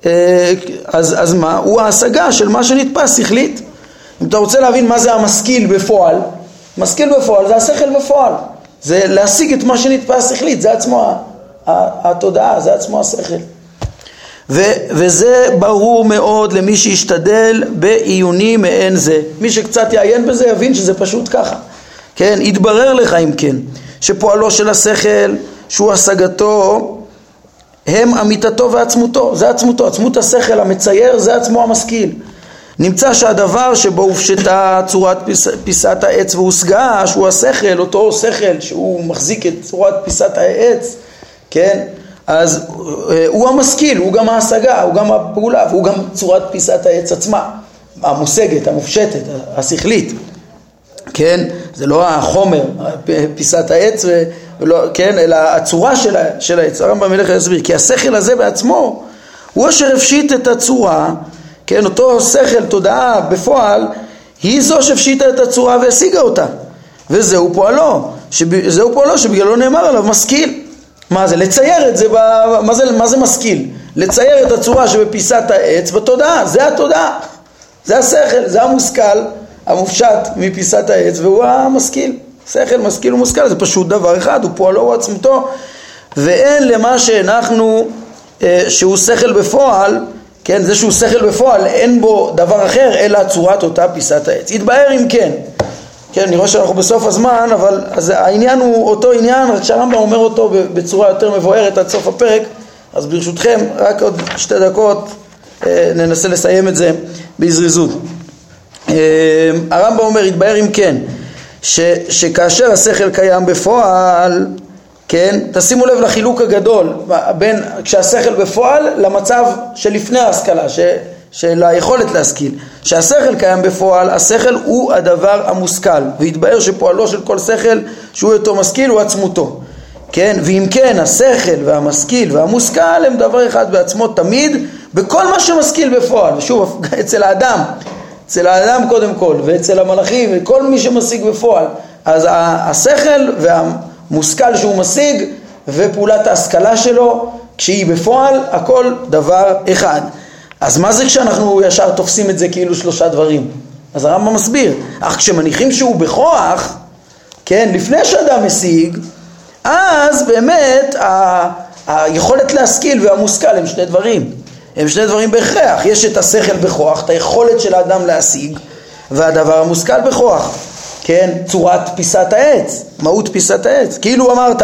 אה, אז, אז מה? הוא ההשגה של מה שנתפס שכלית. אם אתה רוצה להבין מה זה המשכיל בפועל, משכיל בפועל זה השכל בפועל. זה להשיג את מה שנתפס שכלית, זה עצמו התודעה, זה עצמו השכל. ו, וזה ברור מאוד למי שישתדל בעיוני מעין זה. מי שקצת יעיין בזה יבין שזה פשוט ככה. כן, יתברר לך אם כן, שפועלו של השכל, שהוא השגתו, הם אמיתתו ועצמותו, זה עצמותו, עצמות השכל המצייר זה עצמו המשכיל. נמצא שהדבר שבו הופשטה צורת פיס, פיסת העץ והושגה, שהוא השכל, אותו שכל שהוא מחזיק את צורת פיסת העץ, כן? אז אה, הוא המשכיל, הוא גם ההשגה, הוא גם הפעולה, והוא גם צורת פיסת העץ עצמה, המושגת, המופשטת, השכלית, כן? זה לא החומר, פיסת העץ, ולא, כן? אלא הצורה של, של העץ. הרמב"ם ילך להסביר, כי השכל הזה בעצמו הוא אשר הפשיט את הצורה, כן? אותו שכל, תודעה בפועל, היא זו שהפשיטה את הצורה והשיגה אותה. וזהו פועלו, שב, זהו פועלו שבגללו נאמר עליו משכיל. מה זה? לצייר את זה, ב... מה זה, מה זה משכיל? לצייר את הצורה שבפיסת העץ בתודעה, זה התודעה, זה השכל, זה המושכל, המופשט מפיסת העץ, והוא המשכיל. שכל, משכיל ומושכל, זה פשוט דבר אחד, הוא פועלו הוא עצמותו, ואין למה שהנחנו אה, שהוא שכל בפועל, כן, זה שהוא שכל בפועל, אין בו דבר אחר אלא צורת אותה פיסת העץ. יתבהר אם כן, כן, אני רואה שאנחנו בסוף הזמן, אבל אז העניין הוא אותו עניין, רק שהרמב"ם אומר אותו בצורה יותר מבוארת עד סוף הפרק, אז ברשותכם, רק עוד שתי דקות אה, ננסה לסיים את זה בזריזות. אה, הרמב"ם אומר, יתבהר אם כן, ש, שכאשר השכל קיים בפועל, כן, תשימו לב לחילוק הגדול בין כשהשכל בפועל למצב שלפני ההשכלה, ש, של היכולת להשכיל. שהשכל קיים בפועל, השכל הוא הדבר המושכל, והתבהר שפועלו של כל שכל שהוא אותו משכיל הוא עצמותו. כן, ואם כן השכל והמשכיל והמושכל הם דבר אחד בעצמו תמיד בכל מה שמשכיל בפועל, ושוב אצל האדם, אצל האדם קודם כל ואצל המלאכים וכל מי שמשיג בפועל, אז השכל והמושכל שהוא משיג ופעולת ההשכלה שלו כשהיא בפועל הכל דבר אחד. אז מה זה כשאנחנו ישר תופסים את זה כאילו שלושה דברים? אז הרמב"ם מסביר, אך כשמניחים שהוא בכוח, כן, לפני שאדם משיג, אז באמת ה- היכולת להשכיל והמושכל הם שני דברים, הם שני דברים בהכרח, יש את השכל בכוח, את היכולת של האדם להשיג, והדבר המושכל בכוח, כן, צורת פיסת העץ, מהות פיסת העץ, כאילו אמרת,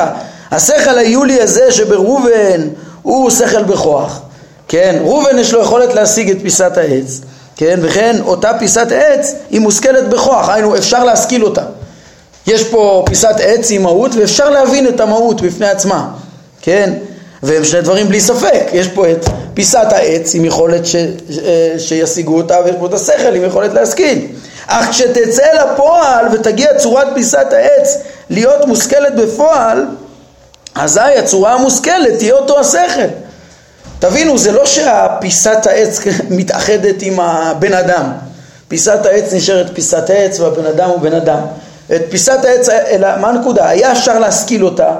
השכל היולי הזה שבראובן הוא שכל בכוח, כן, ראובן יש לו יכולת להשיג את פיסת העץ, כן, וכן אותה פיסת עץ היא מושכלת בכוח, היינו אפשר להשכיל אותה. יש פה פיסת עץ עם מהות ואפשר להבין את המהות בפני עצמה, כן, והם שני דברים בלי ספק, יש פה את פיסת העץ עם יכולת ש, ש, שישיגו אותה ויש פה את השכל עם יכולת להשכיל. אך כשתצא לפועל ותגיע צורת פיסת העץ להיות מושכלת בפועל, אזי הצורה המושכלת תהיה אותו השכל. תבינו, זה לא שהפיסת העץ מתאחדת עם הבן אדם. פיסת העץ נשארת פיסת העץ והבן אדם הוא בן אדם. את פיסת העץ, אלא מה הנקודה? היה אפשר להשכיל אותה,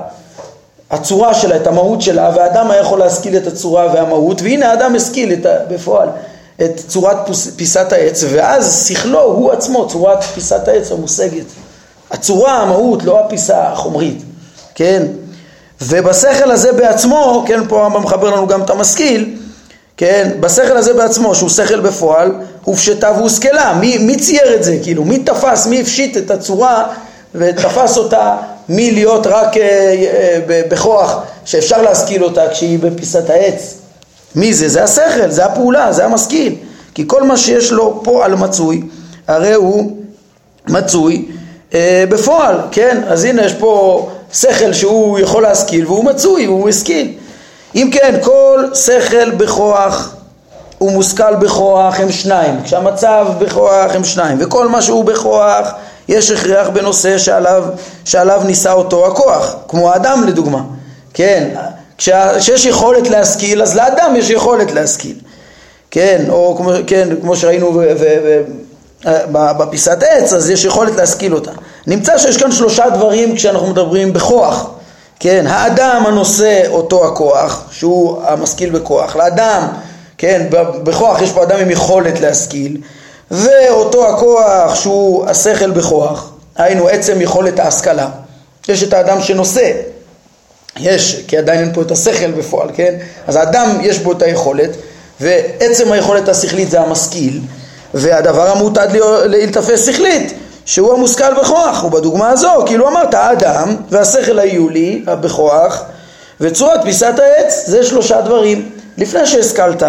הצורה שלה, את המהות שלה, והאדם היה יכול להשכיל את הצורה והמהות, והנה האדם השכיל את, בפועל את צורת פיסת העץ, ואז שכלו הוא עצמו, צורת פיסת העץ המושגת. הצורה, המהות, לא הפיסה החומרית, כן? ובשכל הזה בעצמו, כן, פה הרמב"ם מחבר לנו גם את המשכיל, כן, בשכל הזה בעצמו, שהוא שכל בפועל, הופשטה והושכלה. מי, מי צייר את זה, כאילו? מי תפס, מי הפשיט את הצורה ותפס אותה מלהיות רק אה, אה, בכוח שאפשר להשכיל אותה כשהיא בפיסת העץ? מי זה? זה השכל, זה הפעולה, זה המשכיל. כי כל מה שיש לו פועל מצוי, הרי הוא מצוי אה, בפועל, כן? אז הנה יש פה שכל שהוא יכול להשכיל והוא מצוי והוא השכיל. אם כן, כל שכל בכוח ומושכל בכוח הם שניים, כשהמצב בכוח הם שניים, וכל מה שהוא בכוח יש הכרח בנושא שעליו, שעליו נישא אותו הכוח, כמו האדם לדוגמה, כן, כשיש יכולת להשכיל אז לאדם יש יכולת להשכיל, כן, או כמו, כן, כמו שראינו ו, ו, ו, בפיסת עץ אז יש יכולת להשכיל אותה. נמצא שיש כאן שלושה דברים כשאנחנו מדברים בכוח, כן, האדם הנושא אותו הכוח, שהוא המשכיל בכוח, לאדם, כן, בכוח יש פה אדם עם יכולת להשכיל, ואותו הכוח שהוא השכל בכוח, היינו עצם יכולת ההשכלה. יש את האדם שנושא, יש, כי עדיין אין פה את השכל בפועל, כן? אז האדם יש בו את היכולת, ועצם היכולת השכלית זה המשכיל, והדבר המעוטד להיתפס שכלית, שהוא המושכל בכוח, ובדוגמה הזו, כאילו אמרת, האדם והשכל היו לי, בכוח, וצורת פיסת העץ, זה שלושה דברים. לפני שהשכלת,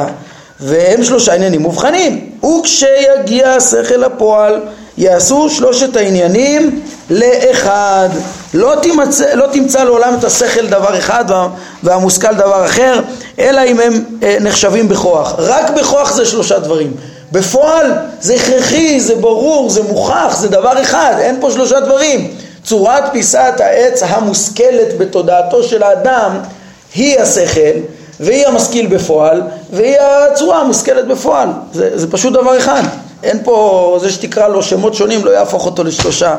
והם שלושה עניינים מובחנים. וכשיגיע השכל לפועל, יעשו שלושת העניינים לאחד. לא תמצא, לא תמצא לעולם את השכל דבר אחד והמושכל דבר אחר, אלא אם הם אה, נחשבים בכוח. רק בכוח זה שלושה דברים. בפועל זה הכרחי, זה ברור, זה מוכח, זה דבר אחד, אין פה שלושה דברים. צורת פיסת העץ המושכלת בתודעתו של האדם היא השכל והיא המשכיל בפועל והיא הצורה המושכלת בפועל. זה, זה פשוט דבר אחד. אין פה, זה שתקרא לו שמות שונים לא יהפוך אותו לשלושה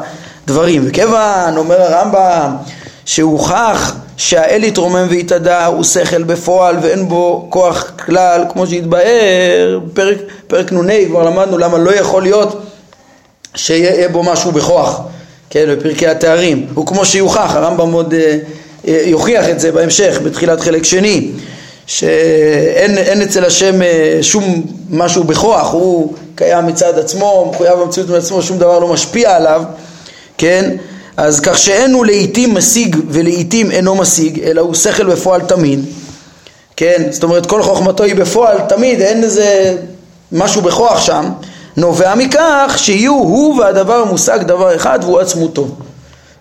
דברים. וכיוון, אומר הרמב"ם, שהוכח שהאל יתרומם ויתאדה הוא שכל בפועל ואין בו כוח כלל, כמו שהתבאר, פרק, פרק נ"ה כבר למדנו למה לא יכול להיות שיהיה בו משהו בכוח, כן, בפרקי התארים. הוא כמו שיוכח, הרמב"ם עוד אה, אה, יוכיח את זה בהמשך, בתחילת חלק שני, שאין אצל השם אה, שום משהו בכוח, הוא קיים מצד עצמו, מחויב במציאות מעצמו, שום דבר לא משפיע עליו, כן? אז כך שאין הוא לעיתים משיג ולעיתים אינו משיג, אלא הוא שכל בפועל תמיד, כן? זאת אומרת כל חוכמתו היא בפועל תמיד, אין איזה משהו בכוח שם, נובע מכך שיהיו הוא והדבר המושג דבר אחד והוא עצמותו.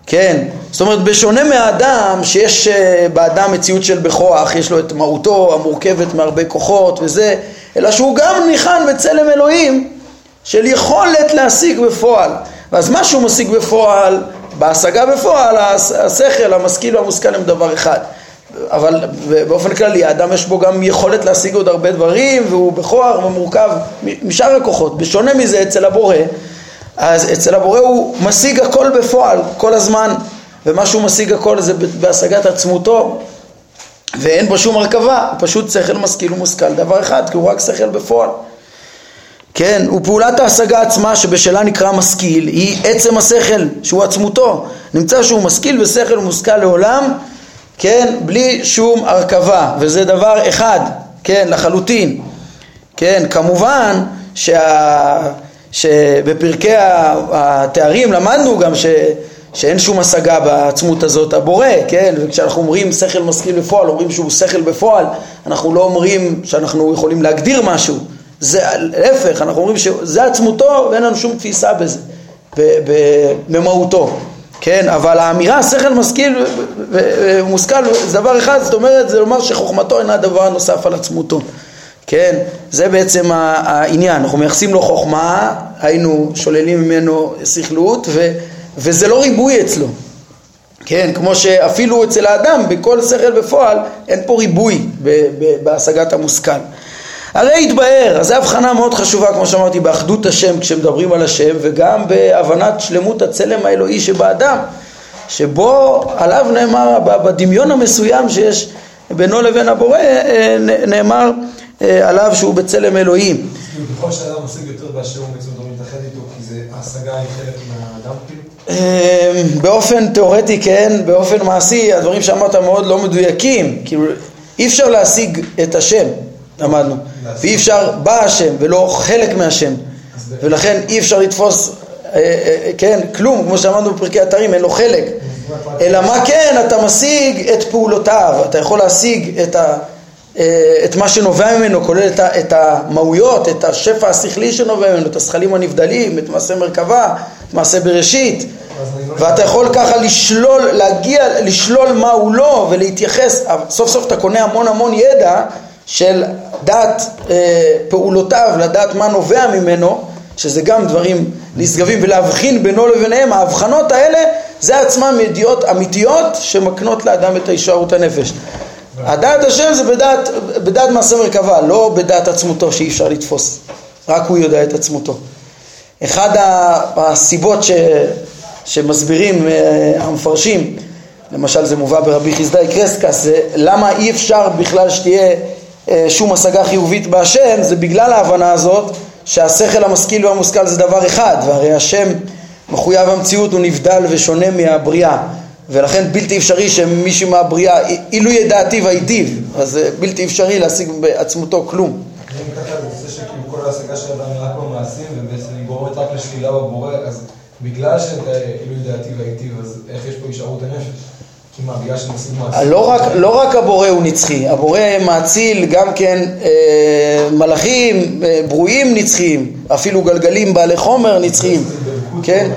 כן, זאת אומרת בשונה מהאדם שיש אה, באדם מציאות של בכוח, יש לו את מהותו המורכבת מהרבה כוחות וזה, אלא שהוא גם ניחן בצלם אלוהים של יכולת להשיג בפועל. ואז מה שהוא משיג בפועל, בהשגה בפועל, השכל, המשכיל והמושכל הם דבר אחד. אבל באופן כללי האדם יש בו גם יכולת להשיג עוד הרבה דברים והוא בכוח ומורכב משאר הכוחות. בשונה מזה אצל הבורא, אז אצל הבורא הוא משיג הכל בפועל כל הזמן ומה שהוא משיג הכל זה בהשגת עצמותו ואין בו שום הרכבה, הוא פשוט שכל משכיל ומושכל דבר אחד כי הוא רק שכל בפועל. כן, ופעולת ההשגה עצמה שבשלה נקרא משכיל היא עצם השכל שהוא עצמותו נמצא שהוא משכיל ושכל ומושכל לעולם כן, בלי שום הרכבה וזה דבר אחד, כן, לחלוטין כן, כמובן שה... שבפרקי התארים למדנו גם ש... שאין שום השגה בעצמות הזאת הבורא, כן? וכשאנחנו אומרים שכל משכיל בפועל, אומרים שהוא שכל בפועל, אנחנו לא אומרים שאנחנו יכולים להגדיר משהו, זה להפך, אנחנו אומרים שזה עצמותו ואין לנו שום תפיסה בזה, במהותו, כן? אבל האמירה שכל משכיל ומושכל זה דבר אחד, זאת אומרת, זה לומר שחוכמתו אינה דבר נוסף על עצמותו. כן? זה בעצם העניין, אנחנו מייחסים לו חוכמה, היינו שוללים ממנו שכלות ו, וזה לא ריבוי אצלו, כן? כמו שאפילו אצל האדם בכל שכל בפועל אין פה ריבוי בהשגת המושכל. הרי התבהר, אז זו הבחנה מאוד חשובה כמו שאמרתי באחדות השם כשמדברים על השם וגם בהבנת שלמות הצלם האלוהי שבאדם שבו עליו נאמר בדמיון המסוים שיש בינו לבין הבורא אה, נאמר עליו שהוא בצלם אלוהים. ככל שאדם משיג יותר באשר הוא מצוות מתאחד איתו, כי זה ההשגה היא חלק מהאדם כאילו? אה, באופן תיאורטי כן, באופן מעשי הדברים שאמרת מאוד לא מדויקים, כאילו אי אפשר להשיג את השם, למדנו, ואי אפשר בהשם ולא חלק מהשם, ולכן אי אפשר לתפוס, אה, כן, כלום, כמו שאמרנו בפרקי התרים, אין לו חלק, אלא מה כן, אתה משיג את פעולותיו, אתה יכול להשיג את ה... אה, את מה שנובע ממנו, כולל את, את המהויות, את השפע השכלי שנובע ממנו, את השכלים הנבדלים, את מעשה מרכבה, את מעשה בראשית, ואתה יכול ככה לשלול, להגיע, לשלול מה הוא לא ולהתייחס, סוף סוף אתה קונה המון המון ידע של דעת אה, פעולותיו, לדעת מה נובע ממנו, שזה גם דברים נשגבים ולהבחין בינו לביניהם, ההבחנות האלה זה עצמם ידיעות אמיתיות שמקנות לאדם את הישארות הנפש. הדעת השם זה בדעת, בדעת מעשה מרכבה, לא בדעת עצמותו שאי אפשר לתפוס, רק הוא יודע את עצמותו. אחד הסיבות ש, שמסבירים אה, המפרשים, למשל זה מובא ברבי חסדאי קרסקס, זה למה אי אפשר בכלל שתהיה אה, שום השגה חיובית בהשם, זה בגלל ההבנה הזאת שהשכל המשכיל והמושכל זה דבר אחד, והרי השם מחויב המציאות הוא נבדל ושונה מהבריאה, ולכן בלתי אפשרי שמישהו מהבריאה, אילו ידעתי והיטיב, אז זה בלתי אפשרי להשיג בעצמותו כלום. אני שכאילו כל ההשגה של האדם היא רק במעשים, ובעצם היא גורמת רק לשלילה בבורא, אז בגלל שאילו ידעתי והיטיב, אז איך יש פה הישארות הנפש? לא רק, לא רק הבורא הוא נצחי, הבורא מאציל גם כן אה, מלאכים אה, ברואים נצחיים, אפילו גלגלים בעלי חומר נצחיים, כן?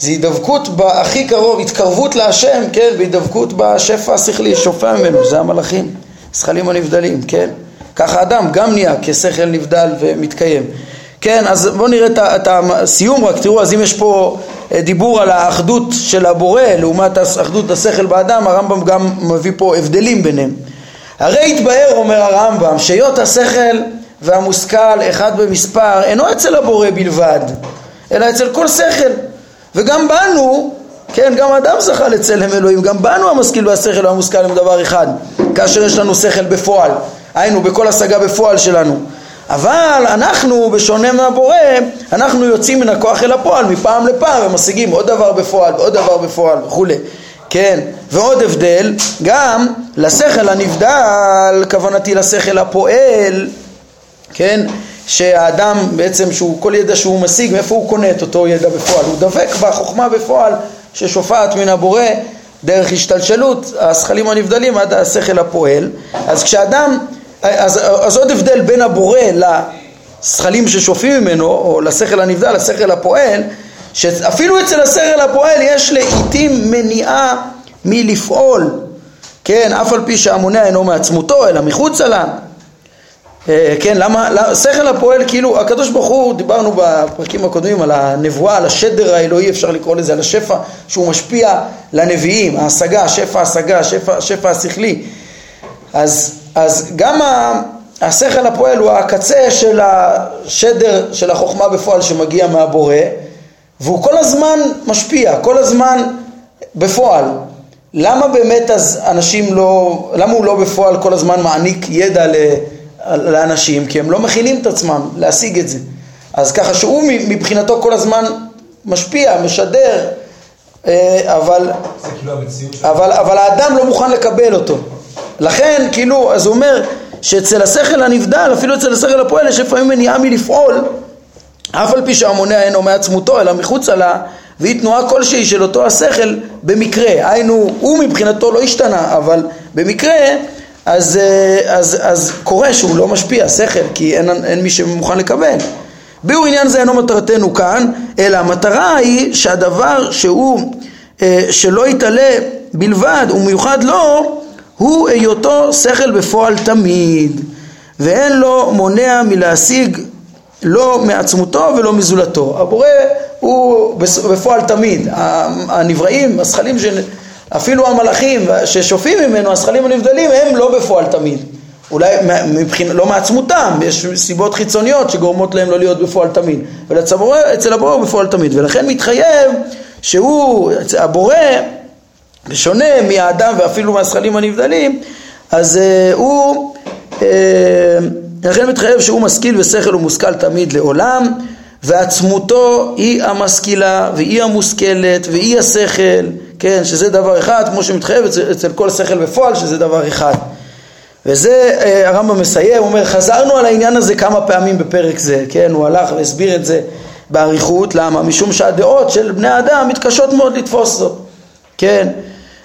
זה הידבקות בהכי קרוב, התקרבות להשם, כן? בהידבקות בשפע השכלי, שופע ממנו, זה המלאכים, זכלים הנבדלים, כן? ככה אדם גם נהיה כשכל נבדל ומתקיים. כן, אז בואו נראה את הסיום רק, תראו, אז אם יש פה אה, דיבור על האחדות של הבורא לעומת אחדות השכל באדם, הרמב"ם גם מביא פה הבדלים ביניהם. הרי התבהר, אומר הרמב"ם, שהיות השכל והמושכל אחד במספר, אינו אצל הבורא בלבד, אלא אצל כל שכל. וגם בנו, כן, גם אדם זכה לצלם אלוהים, גם בנו המשכיל והשכל והמושכל הם דבר אחד, כאשר יש לנו שכל בפועל, היינו בכל השגה בפועל שלנו. אבל אנחנו, בשונה מהבורא, אנחנו יוצאים מן הכוח אל הפועל מפעם לפעם ומשיגים עוד דבר בפועל ועוד דבר בפועל וכולי. כן, ועוד הבדל, גם לשכל הנבדל, כוונתי לשכל הפועל, כן, שהאדם בעצם, שהוא, כל ידע שהוא משיג, מאיפה הוא קונה את אותו ידע בפועל? הוא דבק בחוכמה בפועל ששופעת מן הבורא דרך השתלשלות, השכלים הנבדלים עד השכל הפועל. אז כשאדם אז, אז עוד הבדל בין הבורא לשכלים ששופים ממנו, או לשכל הנבדל, לשכל הפועל, שאפילו אצל השכל הפועל יש לעיתים מניעה מלפעול, כן, אף על פי שהמונע אינו מעצמותו, אלא מחוצה לה. אה, כן, למה, שכל הפועל, כאילו, הקדוש ברוך הוא, דיברנו בפרקים הקודמים על הנבואה, על השדר האלוהי, אפשר לקרוא לזה, על השפע שהוא משפיע לנביאים, ההשגה, השפע ההשגה, השפע, השפע השכלי. אז אז גם השכל הפועל הוא הקצה של השדר של החוכמה בפועל שמגיע מהבורא והוא כל הזמן משפיע, כל הזמן בפועל. למה באמת אז אנשים לא, למה הוא לא בפועל כל הזמן מעניק ידע לאנשים? כי הם לא מכינים את עצמם להשיג את זה. אז ככה שהוא מבחינתו כל הזמן משפיע, משדר, אה, אבל, כאילו אבל, אבל האדם לא מוכן לקבל אותו. לכן, כאילו, אז הוא אומר שאצל השכל הנבדל, אפילו אצל השכל הפועל, יש לפעמים מניעה מלפעול, אף על פי שהמונע אינו מעצמותו, אלא מחוצה לה, והיא תנועה כלשהי של אותו השכל במקרה. היינו, הוא מבחינתו לא השתנה, אבל במקרה, אז, אה, אז, אז קורה שהוא לא משפיע, שכל, כי אין, אין מי שמוכן לקבל. ביאור עניין זה אינו מטרתנו כאן, אלא המטרה היא שהדבר שהוא, אה, שלא יתעלה בלבד, ומיוחד לו, הוא היותו שכל בפועל תמיד, ואין לו מונע מלהשיג לא מעצמותו ולא מזולתו. הבורא הוא בפועל תמיד. הנבראים, השכלים, אפילו המלאכים ששופעים ממנו, השכלים הנבדלים, הם לא בפועל תמיד. אולי מבחינ... לא מעצמותם, יש סיבות חיצוניות שגורמות להם לא להיות בפועל תמיד. אבל אצל הבורא הוא בפועל תמיד, ולכן מתחייב שהוא, הבורא בשונה מהאדם ואפילו מהזכלים הנבדלים, אז uh, הוא, uh, לכן מתחייב שהוא משכיל ושכל ומושכל תמיד לעולם, ועצמותו היא המשכילה והיא המושכלת והיא השכל, כן, שזה דבר אחד, כמו שמתחייב אצל, אצל כל שכל בפועל, שזה דבר אחד. וזה uh, הרמב"ם מסיים, הוא אומר, חזרנו על העניין הזה כמה פעמים בפרק זה, כן, הוא הלך והסביר את זה באריכות, למה? משום שהדעות של בני האדם מתקשות מאוד לתפוס זאת, כן,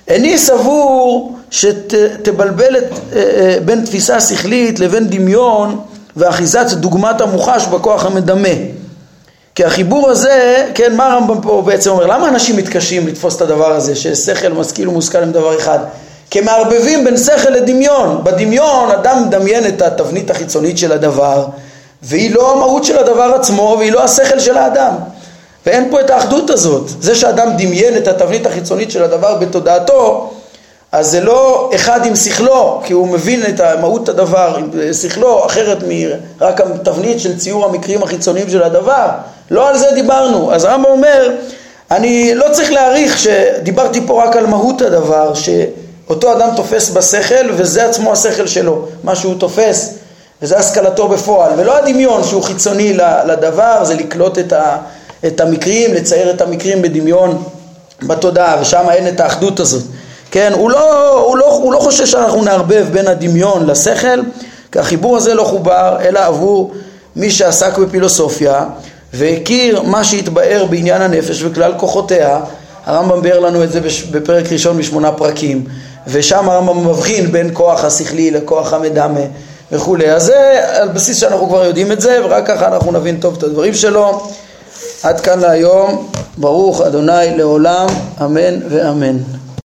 איני סבור שתבלבל את, אה, אה, בין תפיסה שכלית לבין דמיון ואחיזת דוגמת המוחש בכוח המדמה. כי החיבור הזה, כן, מה הרמב"ם פה בעצם אומר? למה אנשים מתקשים לתפוס את הדבר הזה, ששכל, משכיל ומושכל הם דבר אחד? כי מערבבים בין שכל לדמיון. בדמיון אדם מדמיין את התבנית החיצונית של הדבר, והיא לא המהות של הדבר עצמו, והיא לא השכל של האדם. ואין פה את האחדות הזאת. זה שאדם דמיין את התבנית החיצונית של הדבר בתודעתו, אז זה לא אחד עם שכלו, כי הוא מבין את מהות הדבר עם שכלו, אחרת מרק התבנית של ציור המקרים החיצוניים של הדבר. לא על זה דיברנו. אז הרמב"ם אומר, אני לא צריך להעריך שדיברתי פה רק על מהות הדבר, ש... אותו אדם תופס בשכל וזה עצמו השכל שלו, מה שהוא תופס וזה השכלתו בפועל, ולא הדמיון שהוא חיצוני לדבר, זה לקלוט את, ה, את המקרים, לצייר את המקרים בדמיון בתודעה, ושם אין את האחדות הזאת. כן, הוא לא, הוא, לא, הוא לא חושב שאנחנו נערבב בין הדמיון לשכל, כי החיבור הזה לא חובר, אלא עבור מי שעסק בפילוסופיה והכיר מה שהתבאר בעניין הנפש וכלל כוחותיה, הרמב"ם ביאר לנו את זה בפרק ראשון משמונה פרקים, ושם הרמב"ם מבחין בין כוח השכלי לכוח המדמה וכולי. אז זה על בסיס שאנחנו כבר יודעים את זה, ורק ככה אנחנו נבין טוב את הדברים שלו. עד כאן להיום, ברוך אדוני לעולם, אמן ואמן.